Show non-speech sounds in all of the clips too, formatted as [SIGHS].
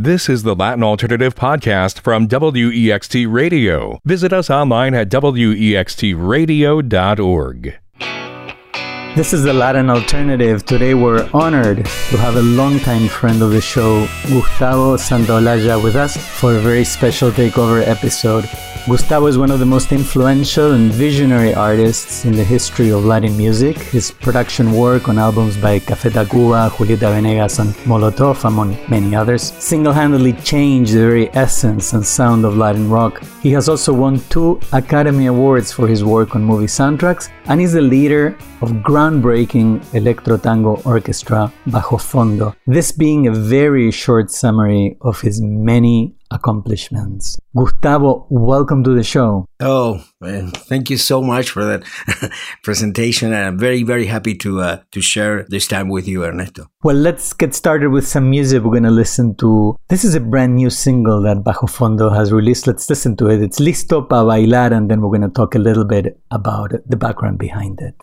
This is the Latin Alternative Podcast from WEXT Radio. Visit us online at wextradio.org. This is the Latin Alternative. Today we're honored to have a longtime friend of the show, Gustavo Santaolalla, with us for a very special takeover episode. Gustavo is one of the most influential and visionary artists in the history of Latin music. His production work on albums by Café Tacvba, Julieta Venegas, and Molotov, among many others, single handedly changed the very essence and sound of Latin rock. He has also won two Academy Awards for his work on movie soundtracks and is the leader of groundbreaking electro tango orchestra Bajo Fondo. This being a very short summary of his many accomplishments. Gustavo, welcome to the show. Oh, man, thank you so much for that [LAUGHS] presentation. I'm very, very happy to uh, to share this time with you, Ernesto. Well, let's get started with some music. We're gonna listen to. This is a brand new single that Bajo Fondo has released. Let's listen to it. It's Listo pa bailar, and then we're gonna talk a little bit about the background behind it.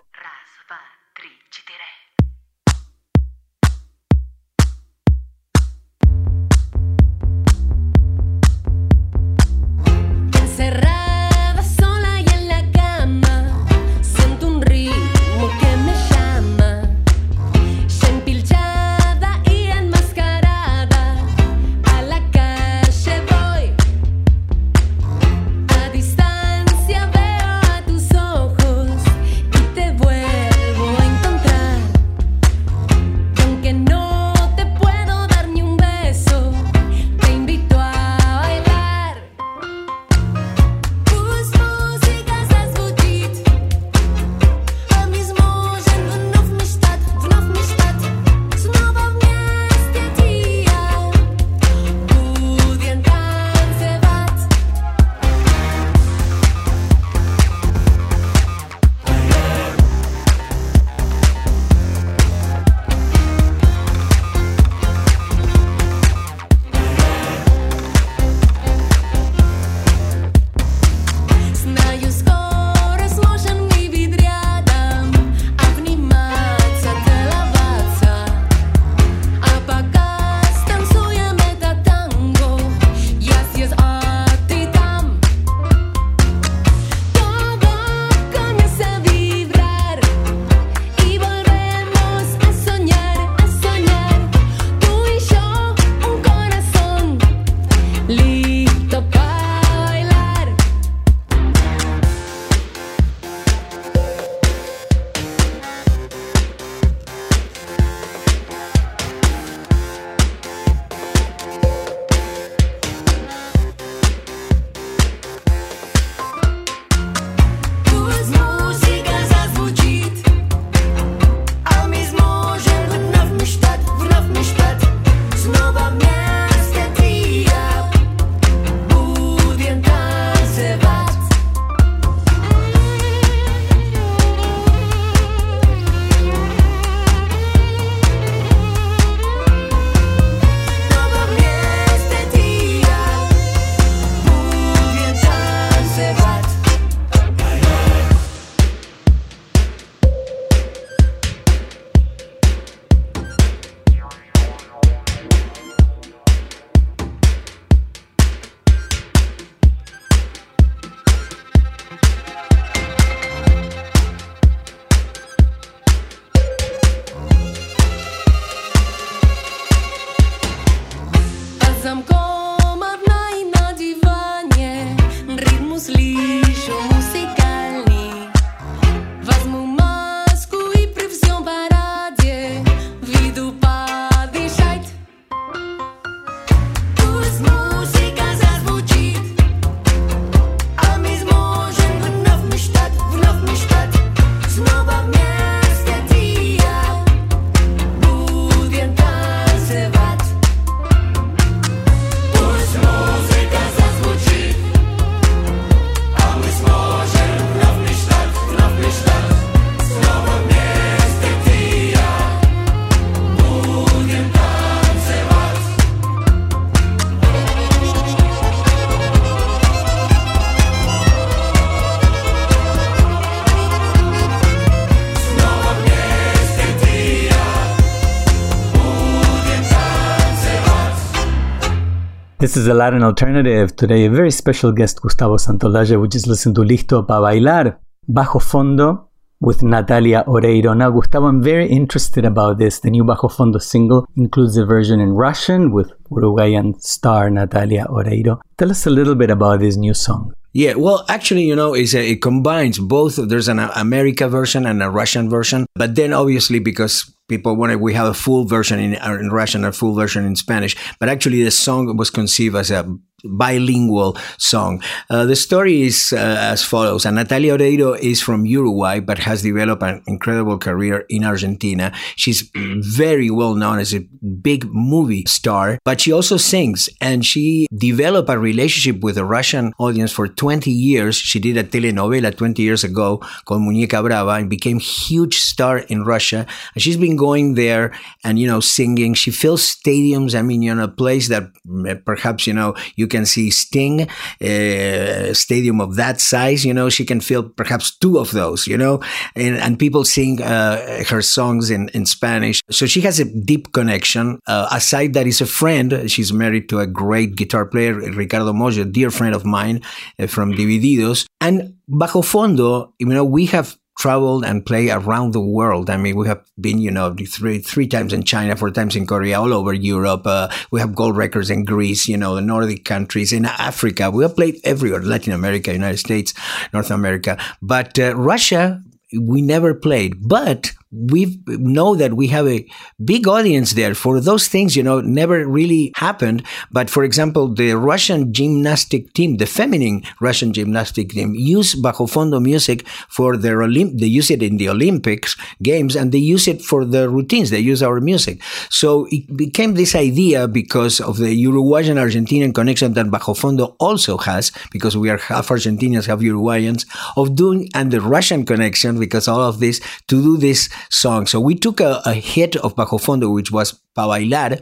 This is a Latin Alternative. Today, a very special guest, Gustavo Santaolalla. We just listened to Listo Pa Bailar, Bajo Fondo, with Natalia Oreiro. Now, Gustavo, I'm very interested about this. The new Bajo Fondo single includes a version in Russian with Uruguayan star Natalia Oreiro. Tell us a little bit about this new song. Yeah, well, actually, you know, a, it combines both. There's an America version and a Russian version, but then obviously because people wanted we have a full version in, uh, in Russian, a full version in Spanish, but actually the song was conceived as a bilingual song. Uh, the story is uh, as follows. And Natalia Oreiro is from Uruguay, but has developed an incredible career in Argentina. She's very well known as a big movie star, but she also sings and she developed a relationship with the Russian audience for 20 years. She did a telenovela 20 years ago called Muñeca Brava and became huge star in Russia. And she's been going there and, you know, singing. She fills stadiums. I mean, you know, a place that mm, perhaps, you know, you can see Sting, a stadium of that size, you know, she can fill perhaps two of those, you know, and, and people sing uh, her songs in, in Spanish. So she has a deep connection. Uh, aside that is a friend, she's married to a great guitar player, Ricardo Mollo, a dear friend of mine uh, from Divididos. And Bajo Fondo, you know, we have traveled and played around the world. I mean, we have been, you know, three three times in China, four times in Korea, all over Europe. Uh, we have gold records in Greece, you know, the Nordic countries, in Africa. We have played everywhere, Latin America, United States, North America. But uh, Russia, we never played. But we know that we have a big audience there for those things, you know, never really happened. But for example, the Russian gymnastic team, the feminine Russian gymnastic team, use Bajo Fondo music for their Olymp. They use it in the Olympics games and they use it for the routines. They use our music. So it became this idea because of the Uruguayan Argentinian connection that Bajo Fondo also has, because we are half Argentinians, half Uruguayans, of doing, and the Russian connection, because all of this, to do this song. So we took a, a hit of Bajo Fondo, which was Pa Bailar,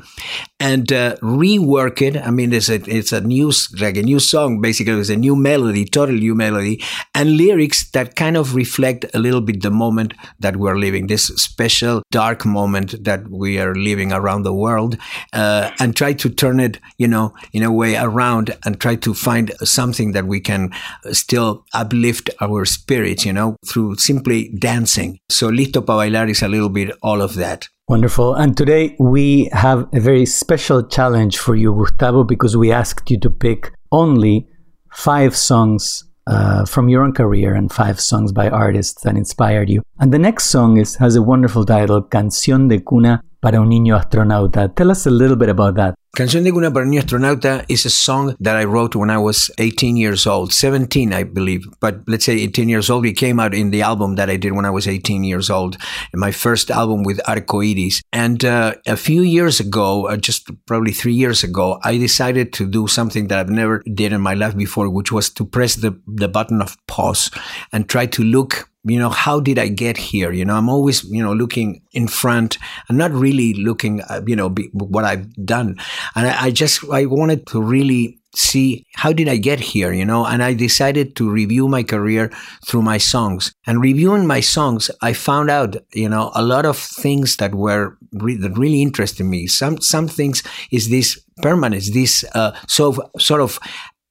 and uh, rework it. I mean, it's a, it's a new, like a new song, basically. It's a new melody, totally new melody, and lyrics that kind of reflect a little bit the moment that we're living, this special dark moment that we are living around the world, uh, and try to turn it, you know, in a way around and try to find something that we can still uplift our spirits, you know, through simply dancing. So Listo Pa Bailar is a little bit all of that. Wonderful. And today we have a very special challenge for you, Gustavo, because we asked you to pick only five songs uh, from your own career and five songs by artists that inspired you. And the next song is has a wonderful title, Canción de Cuna para un niño astronauta. Tell us a little bit about that. Canción de Cuna para niño astronauta is a song that I wrote when I was 18 years old, 17, I believe, but let's say 18 years old. It came out in the album that I did when I was 18 years old, my first album with Arcoiris. And uh, a few years ago, uh, just probably three years ago, I decided to do something that I've never did in my life before, which was to press the, the button of pause and try to look you know, how did I get here? You know, I'm always, you know, looking in front and not really looking, at, you know, be, what I've done. And I, I just, I wanted to really see how did I get here, you know, and I decided to review my career through my songs. And reviewing my songs, I found out, you know, a lot of things that were re- that really interested me. Some some things is this permanence, this uh, so sort of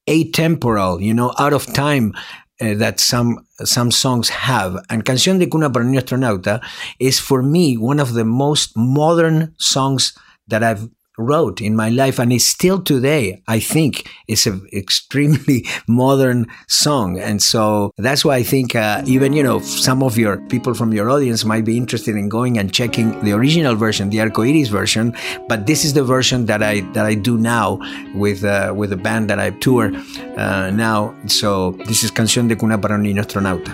atemporal, you know, out of time uh, that some some songs have. And Canción de Cuna para un astronauta is for me one of the most modern songs that I've wrote in my life and it's still today i think it's an extremely [LAUGHS] modern song. And so that's why i think uh, even you know some of your people from your audience might be interested in going and checking the original version the arcoiris version. But this is the version that i that i do now with uh, with the band that i tour uh, now. So this is canción de cuna para un niño astronauta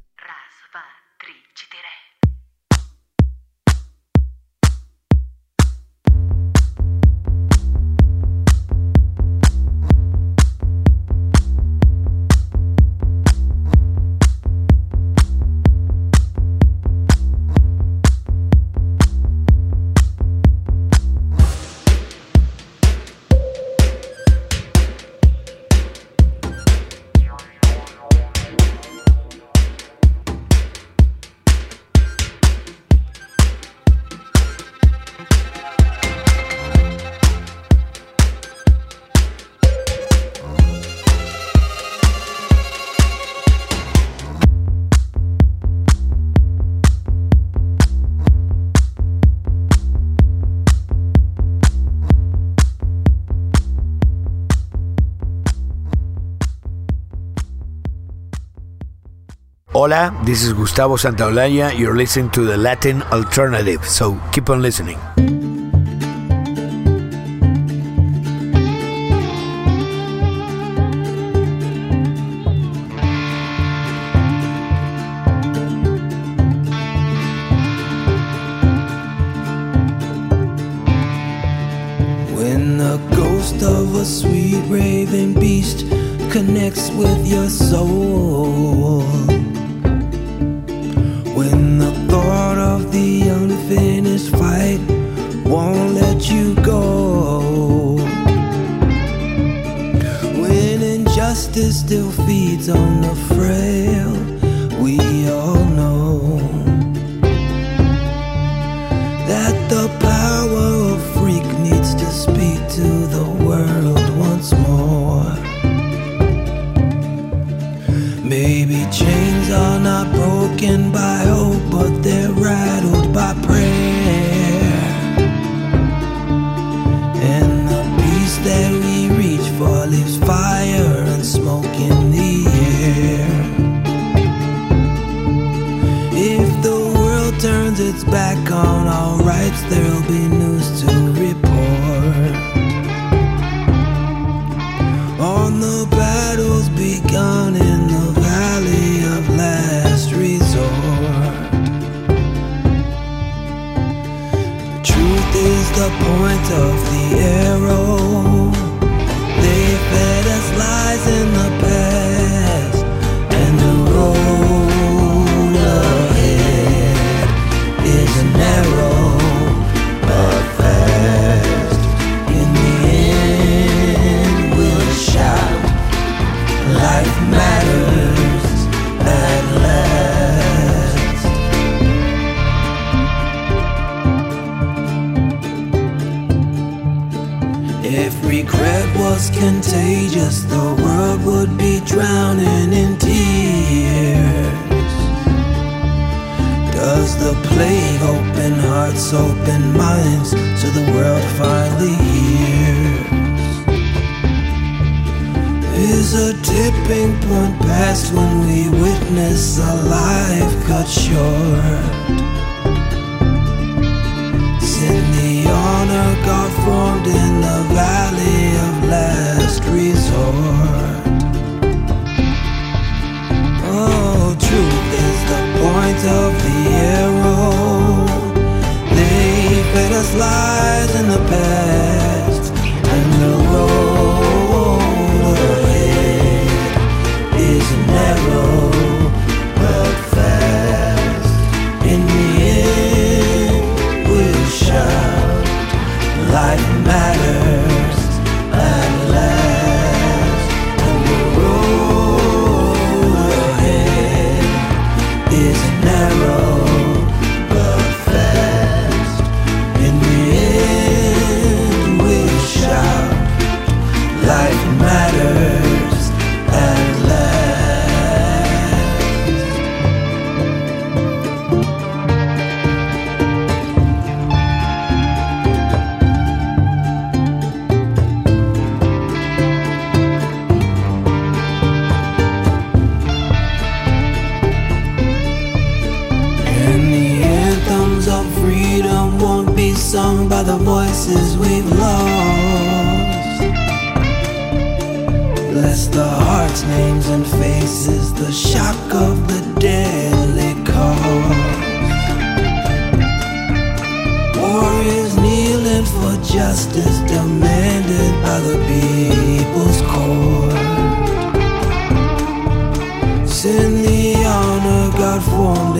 This is Gustavo Santaolalla. You're listening to the Latin Alternative, so keep on listening. When the ghost of a sweet raving beast connects with your soul. On the there'll be is the plague. Open hearts, open minds, so the world finally hears. Is a tipping point past when we witness a life cut short? Send the honor God formed in the valley of last resort. the point of the arrow. They fed us lies in the past and the road. justice demanded by the people's court. Send the honor God for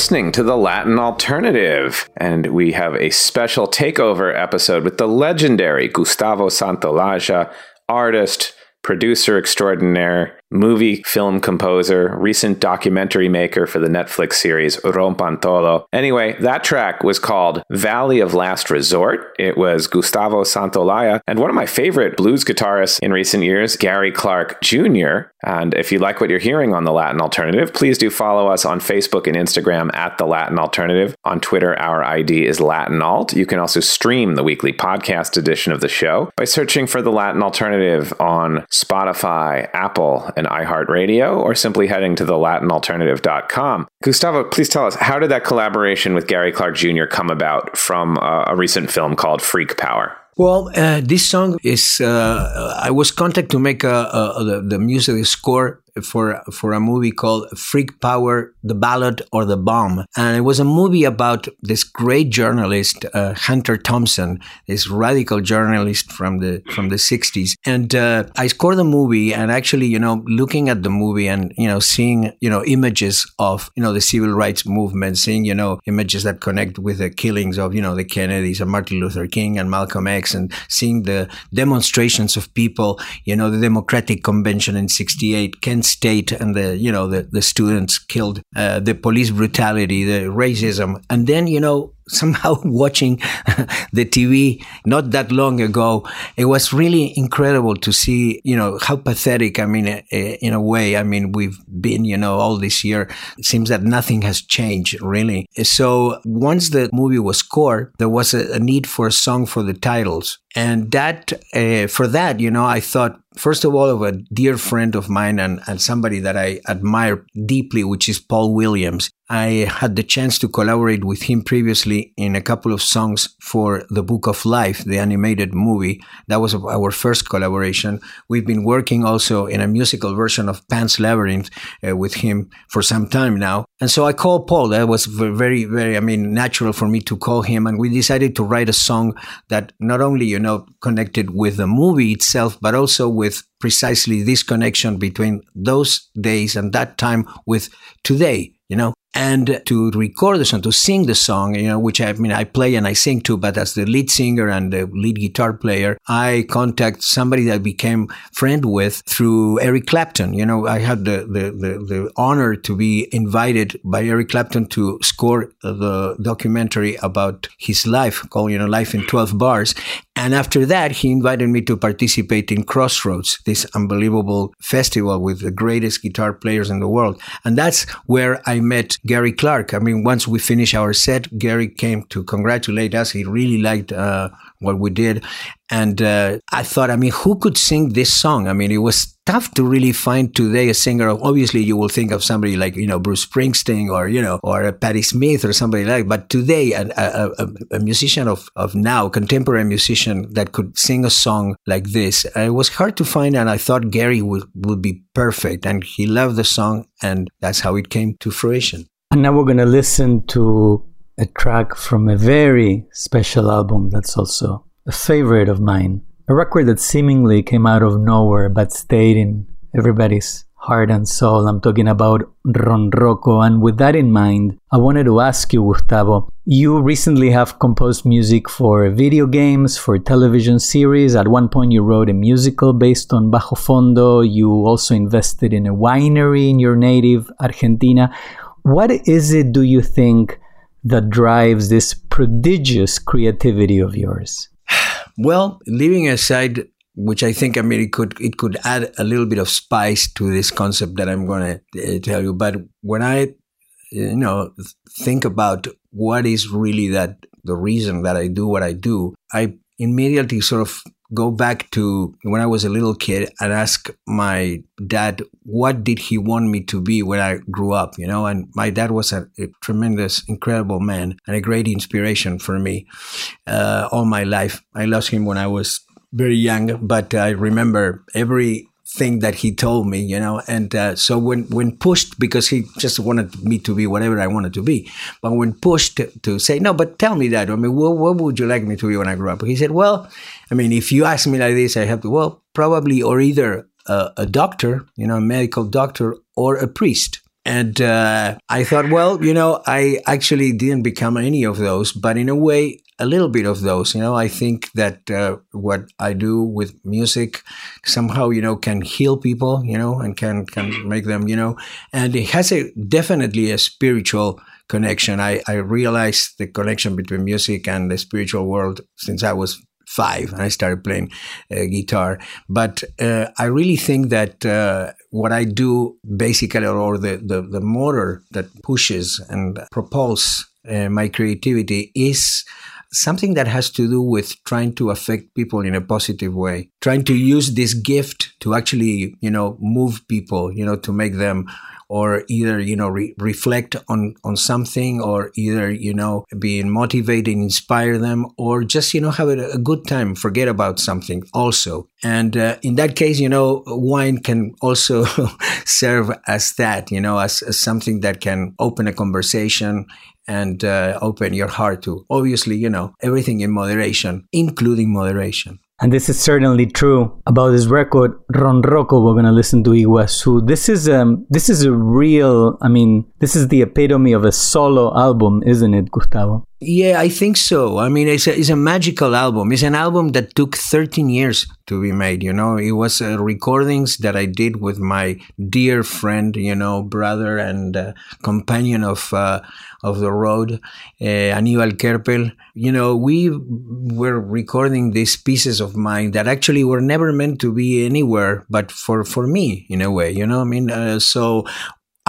listening to the Latin Alternative, and we have a special takeover episode with the legendary Gustavo Santaolalla, artist, producer extraordinaire, movie film composer, recent documentary maker for the Netflix series Rompan Todo. Anyway, that track was called Valley of Last Resort. It was Gustavo Santaolalla and one of my favorite blues guitarists in recent years, Gary Clark Jr. And if you like what you're hearing on The Latin Alternative, please do follow us on Facebook and Instagram at The Latin Alternative. On Twitter, our ID is Latin Alt. You can also stream the weekly podcast edition of the show by searching for The Latin Alternative on Spotify, Apple, and iHeartRadio, or simply heading to thelatinalternative.com. Gustavo, please tell us, how did that collaboration with Gary Clark Jr. come about from a, a recent film called Freak Power? Well, uh, this song is. Uh, I was contacted to make a, a, the, the music score for for a movie called Freak Power: The Ballad or the Bomb, and it was a movie about this great journalist uh, Hunter Thompson, this radical journalist from the from the '60s. And uh, I scored the movie, and actually, you know, looking at the movie and you know, seeing you know images of you know the civil rights movement, seeing you know images that connect with the killings of you know the Kennedys and Martin Luther King and Malcolm X, and seeing the demonstrations of people, you know, the Democratic Convention in '68, Kent State and the you know the, the students killed, uh, the police brutality, the racism, and then you know [LAUGHS] somehow watching [LAUGHS] the TV not that long ago, it was really incredible to see, you know, how pathetic. I mean, uh, in a way, I mean, we've been, you know, all this year. It seems that nothing has changed really. So once the movie was scored, there was a, a need for a song for the titles. And that, uh, for that, you know, I thought, first of all, of a dear friend of mine and, and somebody that I admire deeply, which is Paul Williams. I had the chance to collaborate with him previously in a couple of songs for The Book of Life, the animated movie. That was our first collaboration. We've been working also in a musical version of Pan's Labyrinth uh, with him for some time now. And so I called Paul. That was very, very, I mean, natural for me to call him. And we decided to write a song that not only, you know, connected with the movie itself, but also with precisely this connection between those days and that time with today, you know and to record the song, to sing the song, you know, which I mean, I play and I sing too, but as the lead singer and the lead guitar player, I contact somebody that I became friend with through Eric Clapton. You know, I had the, the, the, the honor to be invited by Eric Clapton to score the documentary about his life called, you know, Life in 12 Bars. And after that, he invited me to participate in Crossroads, this unbelievable festival with the greatest guitar players in the world. And that's where I met Gary Clark. I mean, once we finished our set, Gary came to congratulate us. He really liked uh, what we did. And uh, I thought, I mean, who could sing this song? I mean, it was tough to really find today a singer. Obviously, you will think of somebody like, you know, Bruce Springsteen or, you know, or Patti Smith or somebody like But today, a, a, a, musician of, of now, contemporary musician that could sing a song like this, uh, it was hard to find. And I thought Gary would, would be perfect. And he loved the song. And that's how it came to fruition. And now we're going to listen to a track from a very special album that's also a favorite of mine. A record that seemingly came out of nowhere but stayed in everybody's heart and soul. I'm talking about Ronroco. And with that in mind, I wanted to ask you, Gustavo, you recently have composed music for video games, for television series. At one point, you wrote a musical based on Bajo Fondo. You also invested in a winery in your native Argentina. What is it, do you think, that drives this prodigious creativity of yours? [SIGHS] Well, leaving aside, which I think, I mean, it could it could add a little bit of spice to this concept that I'm going to uh, tell you. But when I, you know, think about what is really that the reason that I do what I do, I immediately sort of go back to when I was a little kid and ask my dad, what did he want me to be when I grew up? You know, and my dad was a, a tremendous, incredible man and a great inspiration for me uh, all my life. I lost him when I was very young, but I remember every thing that he told me, you know. And uh, so when when pushed, because he just wanted me to be whatever I wanted to be, but when pushed to, say no, but tell me that. I mean, what, what would you like me to be when I grow up? He said, well, I mean, if you ask me like this, I have to. Well, probably or either a, a doctor, you know, a medical doctor, or a priest. And uh, I thought, well, you know, I actually didn't become any of those, but in a way, a little bit of those. You know, I think that uh, what I do with music somehow, you know, can heal people, you know, and can can make them, you know, and it has a definitely a spiritual connection. I I realized the connection between music and the spiritual world since I was five and I started playing uh, guitar. But uh, I really think that uh, what I do basically, or the, the, the motor that pushes and propels uh, my creativity is something that has to do with trying to affect people in a positive way, trying to use this gift to actually, you know, move people, you know, to make them or either you know re- reflect on on something or either you know being motivated inspire them or just you know have a, a good time forget about something also. And uh, in that case you know wine can also [LAUGHS] serve as that you know as, as something that can open a conversation and uh, open your heart to obviously you know everything in moderation including moderation and this is certainly true about this record, Ronroco. We're gonna listen to Iguazu. This is um, this is a real. I mean, this is the epitome of a solo album, isn't it, Gustavo? Yeah, I think so. I mean, it's a, it's a magical album. It's an album that took 13 years to be made. You know, it was uh, recordings that I did with my dear friend, you know, brother and uh, companion of uh, of the road, uh, Aníbal Kerpel. You know, we were recording these pieces of mine that actually were never meant to be anywhere, but for for me in a way. You know, I mean, uh, so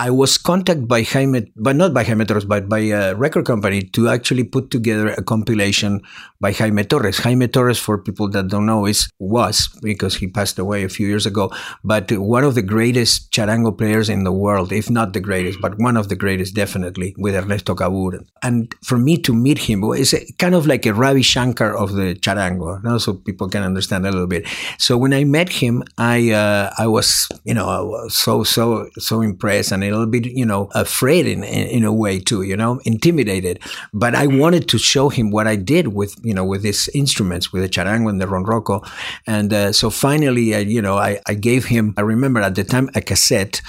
I was contacted by Jaime, but not by Jaime Torres, but by a record company to actually put together a compilation by Jaime Torres. Jaime Torres, for people that don't know, is was because he passed away a few years ago, but one of the greatest charango players in the world, if not the greatest, but one of the greatest, definitely, with Ernesto Cavour. And for me to meet him is kind of like a Ravi Shankar of the charango, you so people can understand a little bit. So when I met him, I uh, I was you know I was so so so impressed and a little bit, you know, afraid in, in, in a way too, you know, intimidated. But I wanted to show him what I did with, you know, with these instruments, with the charango and the ronroco. And uh, so finally, I, you know, I, I gave him, I remember at the time, a cassette.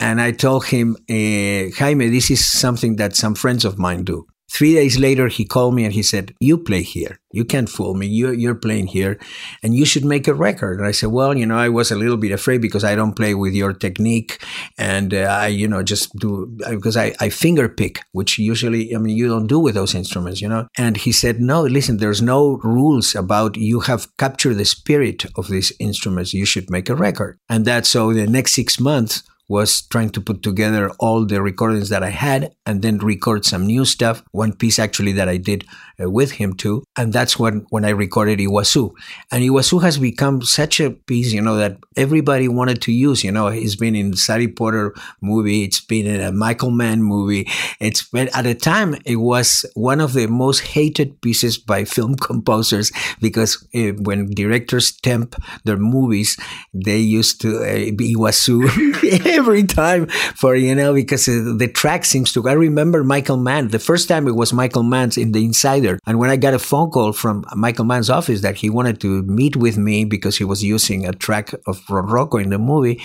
And I told him, uh, Jaime, this is something that some friends of mine do. Three days later, he called me and he said, You play here. You can't fool me. You're, you're playing here and you should make a record. And I said, Well, you know, I was a little bit afraid because I don't play with your technique. And uh, I, you know, just do because I, I finger pick, which usually, I mean, you don't do with those instruments, you know. And he said, No, listen, there's no rules about you have captured the spirit of these instruments. You should make a record. And that's so the next six months, was trying to put together all the recordings that I had and then record some new stuff. One piece actually that I did uh, with him too. And that's when, when I recorded Iguazu. And Iguazu has become such a piece, you know, that everybody wanted to use. You know, it's been in Sally Potter movie. It's been in a Michael Mann movie. It's been, at the time, it was one of the most hated pieces by [LAUGHS] film composers because uh, when directors temp their movies, they used to uh, Iguazu. [LAUGHS] every time for you know because uh, the track seems to. I remember Michael Mann. The first time it was Michael Mann's in the Insider, and when I got a phone call from Michael Mann's office that he wanted to meet with me because he was using a track of Ronroco in the movie,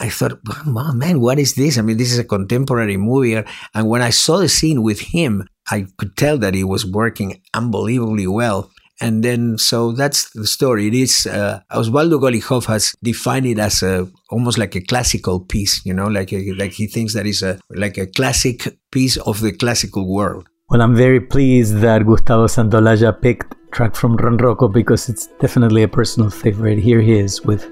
I thought, oh, man, what is this? I mean, this is a contemporary movie, and when I saw the scene with him, I could tell that he was working unbelievably well. And then, so that's the story. It is, uh, Osvaldo Golijov has defined it as a, almost like a classical piece, you know, like, a, like he thinks that is a, like a classic piece of the classical world. Well, I'm very pleased that Gustavo Santaolalla picked track from Ronroco because it's definitely a personal favorite. Here he is with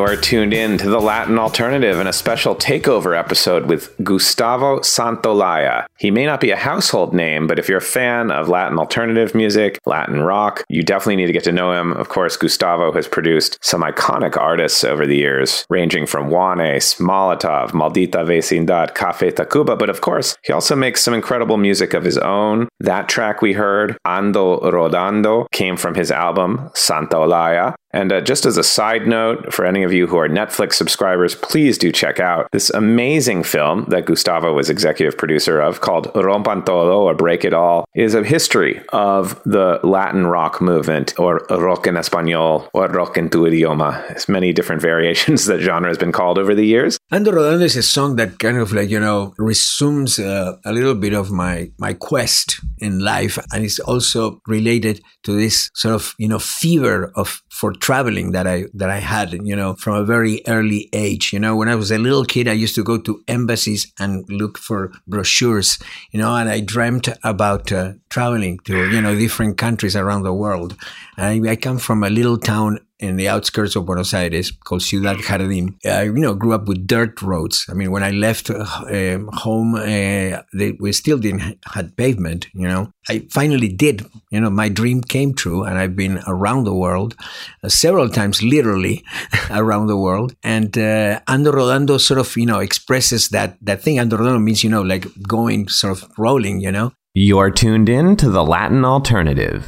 Iguazu. You're tuned in to the Latin Alternative and a special takeover episode with Gustavo Santaolalla. He may not be a household name, but if you're a fan of Latin alternative music, Latin rock, you definitely need to get to know him. Of course, Gustavo has produced some iconic artists over the years, ranging from Juanes, Molotov, Maldita Vecindad, Café Tacvba, but of course, he also makes some incredible music of his own. That track we heard, Ando Rodando, came from his album Santolaya. And uh, just as a side note, for any of you who are Netflix subscribers, please do check out this amazing film that Gustavo was executive producer of called Rompan Todo or Break It All, is a history of the Latin rock movement or rock en español or rock en tu idioma. There's many different [LAUGHS] variations that genre has been called over the years. Ando Rodando is a song that kind of like, you know, resumes uh, a little bit of my, my quest in life. And it's also related to this sort of, you know, fever of for traveling that I that I had, you know, from a very early age. You know, when I was a little kid, I used to go to embassies and look for brochures, you know, and I dreamt about uh, traveling to, you know, different countries around the world. I, I come from a little town in the outskirts of Buenos Aires called Ciudad Jardín. I, you know, grew up with dirt roads. I mean, when I left uh, um, home, uh, they, we still didn't had pavement. You know, I finally did. You know, my dream came true, and I've been around the world uh, several times, literally [LAUGHS] around the world. And uh, Ando Rodando sort of, you know, expresses that that thing. Ando Rodando means, you know, like going, sort of rolling. You know. You're tuned in to the Latin Alternative.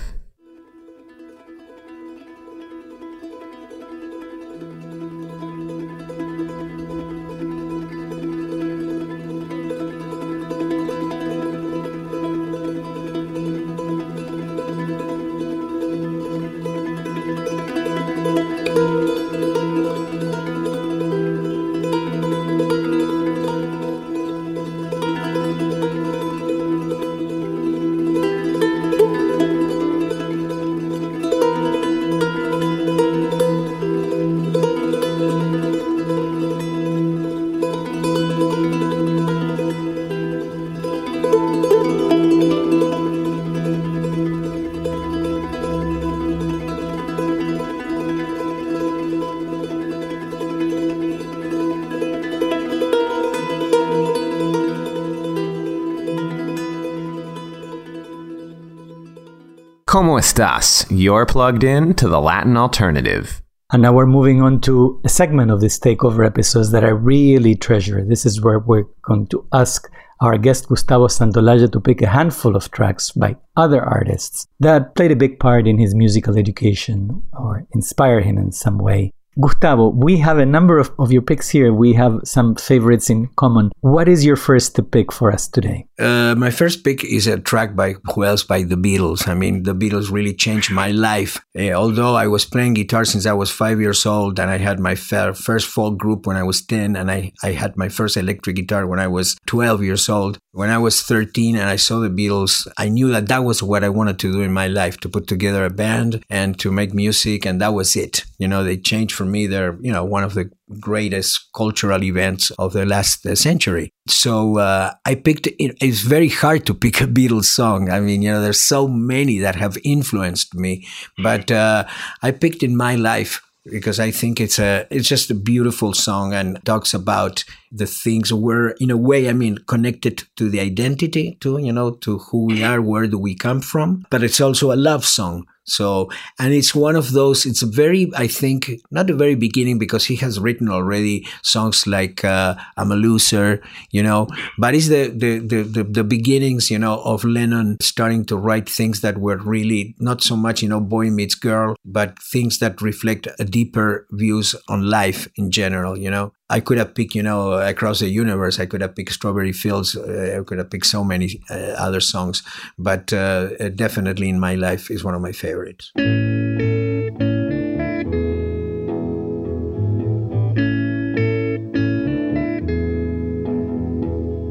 ¿Cómo estás? You're plugged in to the Latin Alternative. And now we're moving on to a segment of this takeover episodes that I really treasure. This is where we're going to ask our guest Gustavo Santaolalla to pick a handful of tracks by other artists that played a big part in his musical education or inspired him in some way. Gustavo, we have a number of, of your picks here. We have some favorites in common. What is your first pick for us today? Uh, my first pick is a track by who else? By the Beatles. I mean, the Beatles really changed my life. Uh, although I was playing guitar since I was five years old, and I had my first folk group when I was 10, and I, I had my first electric guitar when I was 12 years old. When I was 13 and I saw the Beatles, I knew that that was what I wanted to do in my life to put together a band and to make music, and that was it. You know, they changed for me. They're, you know, one of the greatest cultural events of the last uh, century. So uh, I picked it. It's very hard to pick a Beatles song. I mean, you know, there's so many that have influenced me, but uh, I picked in my life because I think it's a it's just a beautiful song and talks about the things we're in a way I mean connected to the identity to you know to who we are where do we come from. But it's also a love song so, and it's one of those, it's a very, I think, not the very beginning because he has written already songs like uh, I'm a Loser, you know, but it's the, the, the, the, the beginnings, you know, of Lennon starting to write things that were really not so much, you know, boy meets girl, but things that reflect a deeper views on life in general, you know. I could have picked, you know, across the universe. I could have picked Strawberry Fields. Uh, I could have picked so many uh, other songs, but uh, definitely in my life is one of my favorites.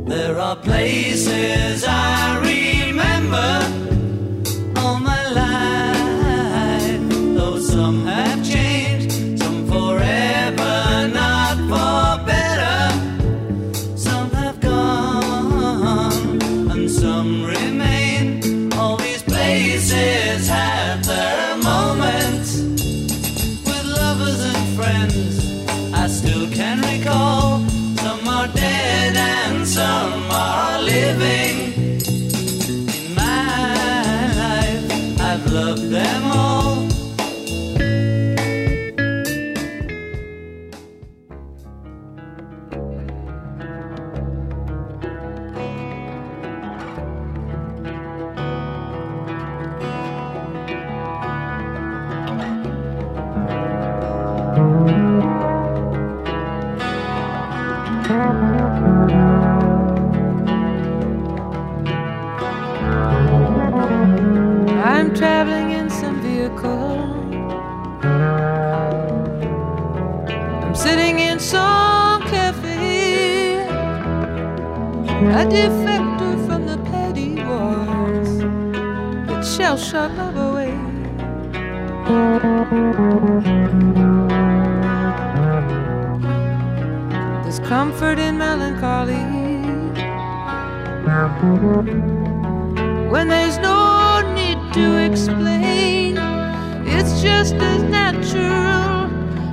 There are places Traveling in some vehicle. I'm sitting in some cafe. A defector from the petty wars that shall shut love away. There's comfort in melancholy when there's no to explain. It's just as natural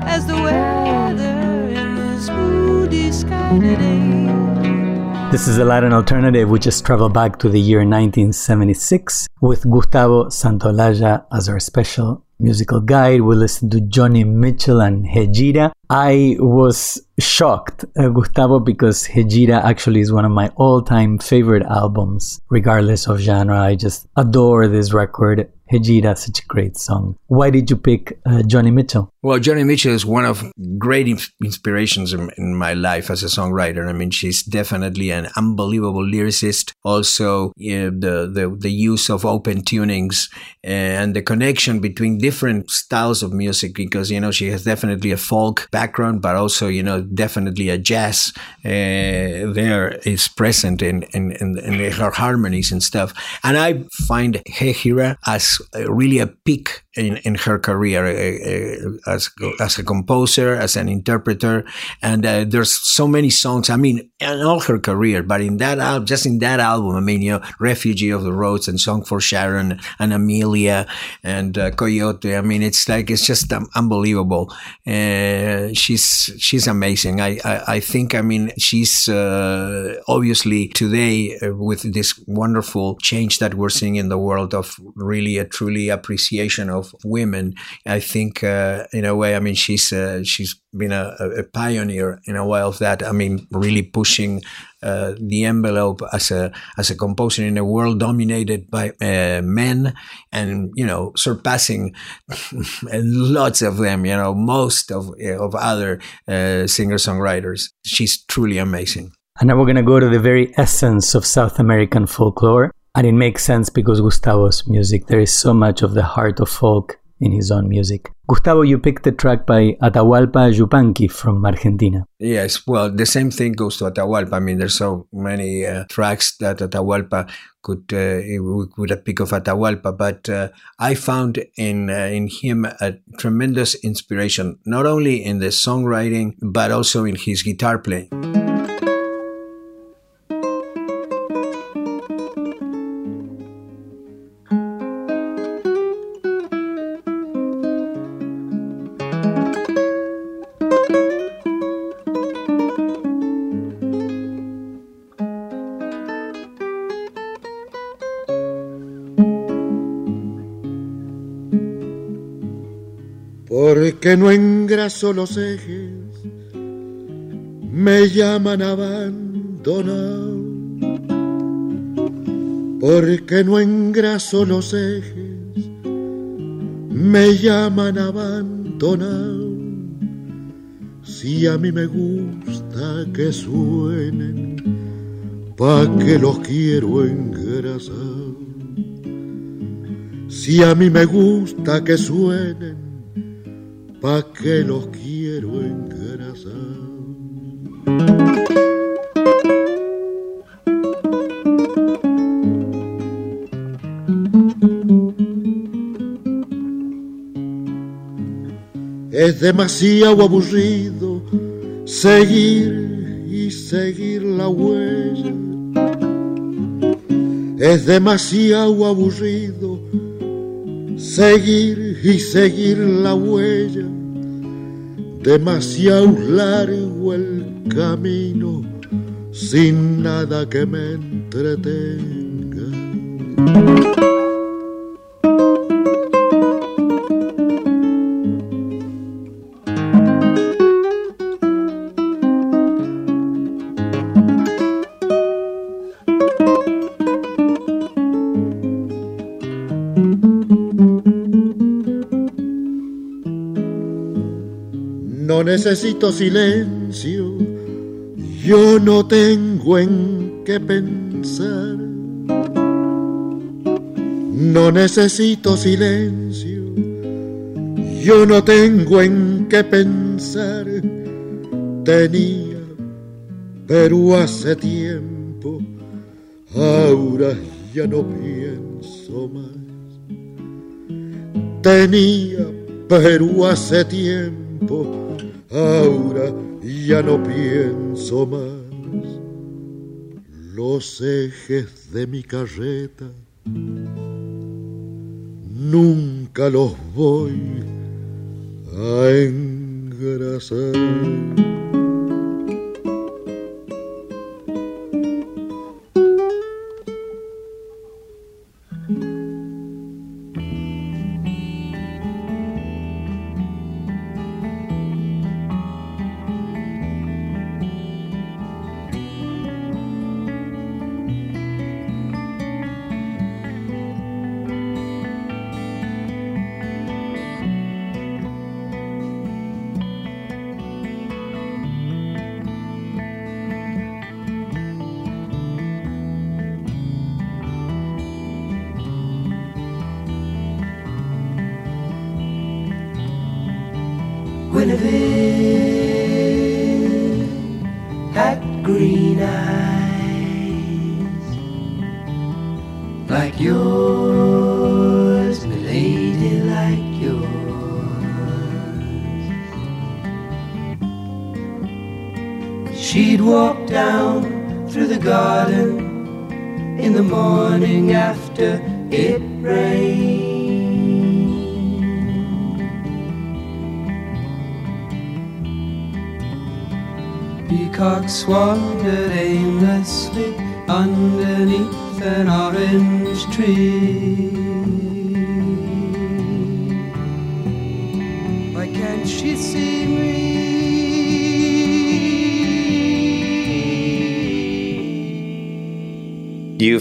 as the weather in this moody sky today. This is the Latin alternative. We just travel back to the year 1976 with Gustavo Santaolalla as our special musical guide. We listened to Joni Mitchell and Hejira. I was shocked, uh, Gustavo, because Hejira actually is one of my all time favorite albums, regardless of genre. I just adore this record. Hejira, such a great song. Why did you pick uh, Joni Mitchell? Well, Joni Mitchell is one of great ins- inspirations in, in, my life as a songwriter. I mean, she's definitely an unbelievable lyricist. Also, you know, the, the the use of open tunings and the connection between different styles of music, because you know she has definitely a folk background, but also you know definitely a jazz uh, there is present in, in, in, in her harmonies and stuff. And I find Hejira as really a peak in, in her career uh, uh, as, as a composer, as an interpreter. And uh, there's so many songs, I mean, in all her career, but in that album, just in that album, I mean, you know, Refugee of the Roads and Song for Sharon and Amelia and uh, Coyote. I mean, it's like, it's just um, unbelievable. Uh, she's, she's amazing. I, I, I, think, I mean, she's uh, obviously today with this wonderful change that we're seeing in the world of really a truly appreciation of women. I think, uh, in a way, I mean, she's uh, she's been a, a, pioneer in a way of that. I mean, really pushing uh, the envelope as a as a composer in a world dominated by uh, men, and you know, surpassing [LAUGHS] lots of them. You know, most of of other uh, singer songwriters. She's truly amazing. And now we're going to go to the very essence of South American folklore. And it makes sense because Gustavo's music, there is so much of the heart of folk in his own music. Gustavo, you picked the track by Atahualpa Yupanqui from Argentina. Yes, well, the same thing goes to Atahualpa. I mean, there's so many uh, tracks that Atahualpa could uh, would pick of Atahualpa, but uh, I found in uh, in him a tremendous inspiration, not only in the songwriting but also in his guitar playing. Porque no engraso los ejes, me llaman abandonado, porque no engraso los ejes, me llaman abandonado. Si a mí me gusta que suenen, pa' que los quiero engrasar. Si a mí me gusta que suenen, pa' que los quiero engrasar. Es demasiado aburrido seguir y seguir la huella. Es demasiado aburrido seguir y seguir la huella demasiado largo el camino sin nada que me entretenga. Necesito silencio, yo no tengo en qué pensar. No necesito silencio, yo no tengo en qué pensar. Tenía Perú hace tiempo, ahora ya no pienso más. Tenía Perú hace tiempo ahora ya no pienso más. Los ejes de mi carreta nunca los voy a engrasar.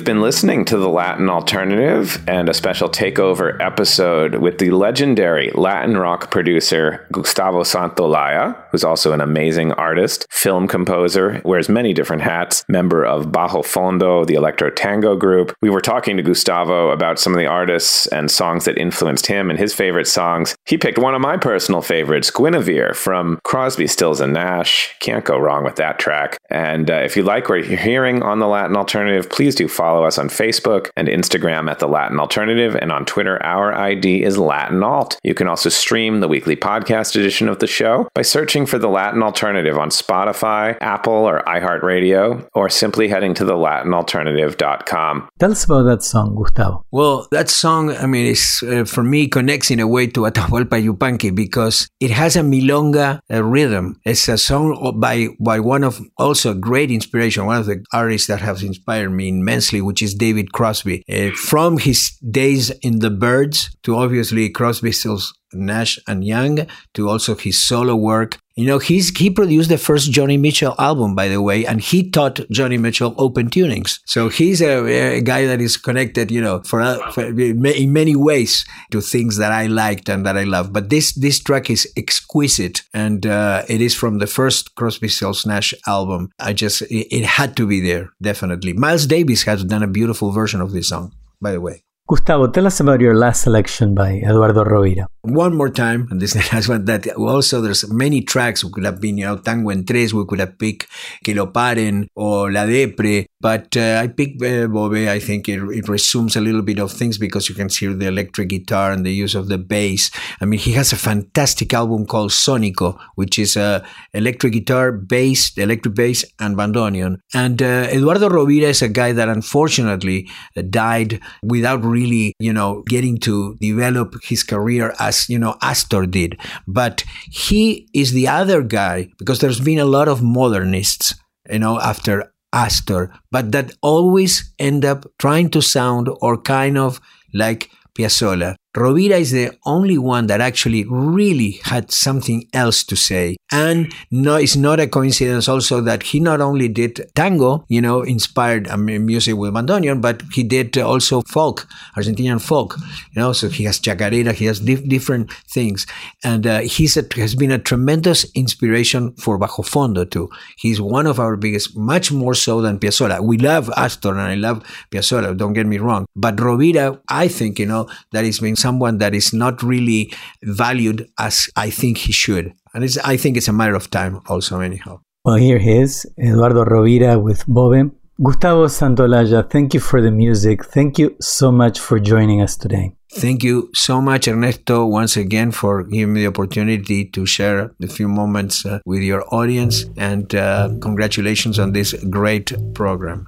Been listening to the Latin Alternative and a special takeover episode with the legendary Latin rock producer Gustavo Santaolalla, who's also an amazing artist, film composer, wears many different hats, member of Bajo Fondo, the electro tango group. We were talking to Gustavo about some of the artists and songs that influenced him and his favorite songs. He picked one of my personal favorites, Guinevere from Crosby, Stills and Nash. Can't go wrong with that track. And uh, if you like what you're hearing on the Latin Alternative, please do follow us on Facebook and Instagram at the Latin Alternative, and on Twitter, our ID is Latin Alt. You can also stream the weekly podcast edition of the show by searching for the Latin Alternative on Spotify, Apple, or iHeartRadio, or simply heading to the LatinAlternative.com. Tell us about that song, Gustavo. Well, that song, I mean, is uh, for me connects in a way to Atahualpa Yupanqui because it has a milonga uh, rhythm. It's a song by by one of also great inspiration, one of the artists that has inspired me immensely, which is David Crosby. Uh, from his days in the Byrds to obviously Crosby, Stills, Nash and Young to also his solo work. You know, he's he produced the first Joni Mitchell album, by the way, and he taught Joni Mitchell open tunings. So he's a, a guy that is connected, you know, for, uh, for in many ways to things that I liked and that I love. But this this track is exquisite, and uh, it is from the first Crosby, Stills, Nash album. I just it, it had to be there, definitely. Miles Davis has done a beautiful version of this song, by the way. Gustavo, tell us about your last selection by Eduardo Rovira. One more time, and this is the [LAUGHS] last one. That also there's many tracks. We could have been, you know, Tango en Tres. We could have picked Que lo paren or La Depre But uh, I picked uh. I think it, it resumes a little bit of things because you can hear the electric guitar and the use of the bass. I mean, he has a fantastic album called Sonico, which is a electric guitar, bass, electric bass, and bandoneon. And uh, Eduardo Rovira is a guy that unfortunately uh, died without really, you know, getting to develop his career as, you know, Astor did. But he is the other guy because there's been a lot of modernists, you know, after Astor, but that always end up trying to sound or kind of like Piazzolla. Rovira is the only one that actually really had something else to say. And no, it's not a coincidence also that he not only did tango, you know, inspired I mean, music with bandoneon, but he did also folk, Argentinian folk, you know, so he has chacarera, he has dif- different things. And uh, he's a, has been a tremendous inspiration for Bajo Fondo too. He's one of our biggest, much more so than Piazzolla. We love Astor and I love Piazzolla, don't get me wrong. But Rovira, I think, you know, that is being someone that is not really valued as I think he should. And it's, I think it's a matter of time also anyhow. Well, here he is, Eduardo Rovira with Bobe. Gustavo Santaolalla, thank you for the music. Thank you so much for joining us today. Thank you so much, Ernesto, once again for giving me the opportunity to share a few moments uh, with your audience. And uh, congratulations on this great program.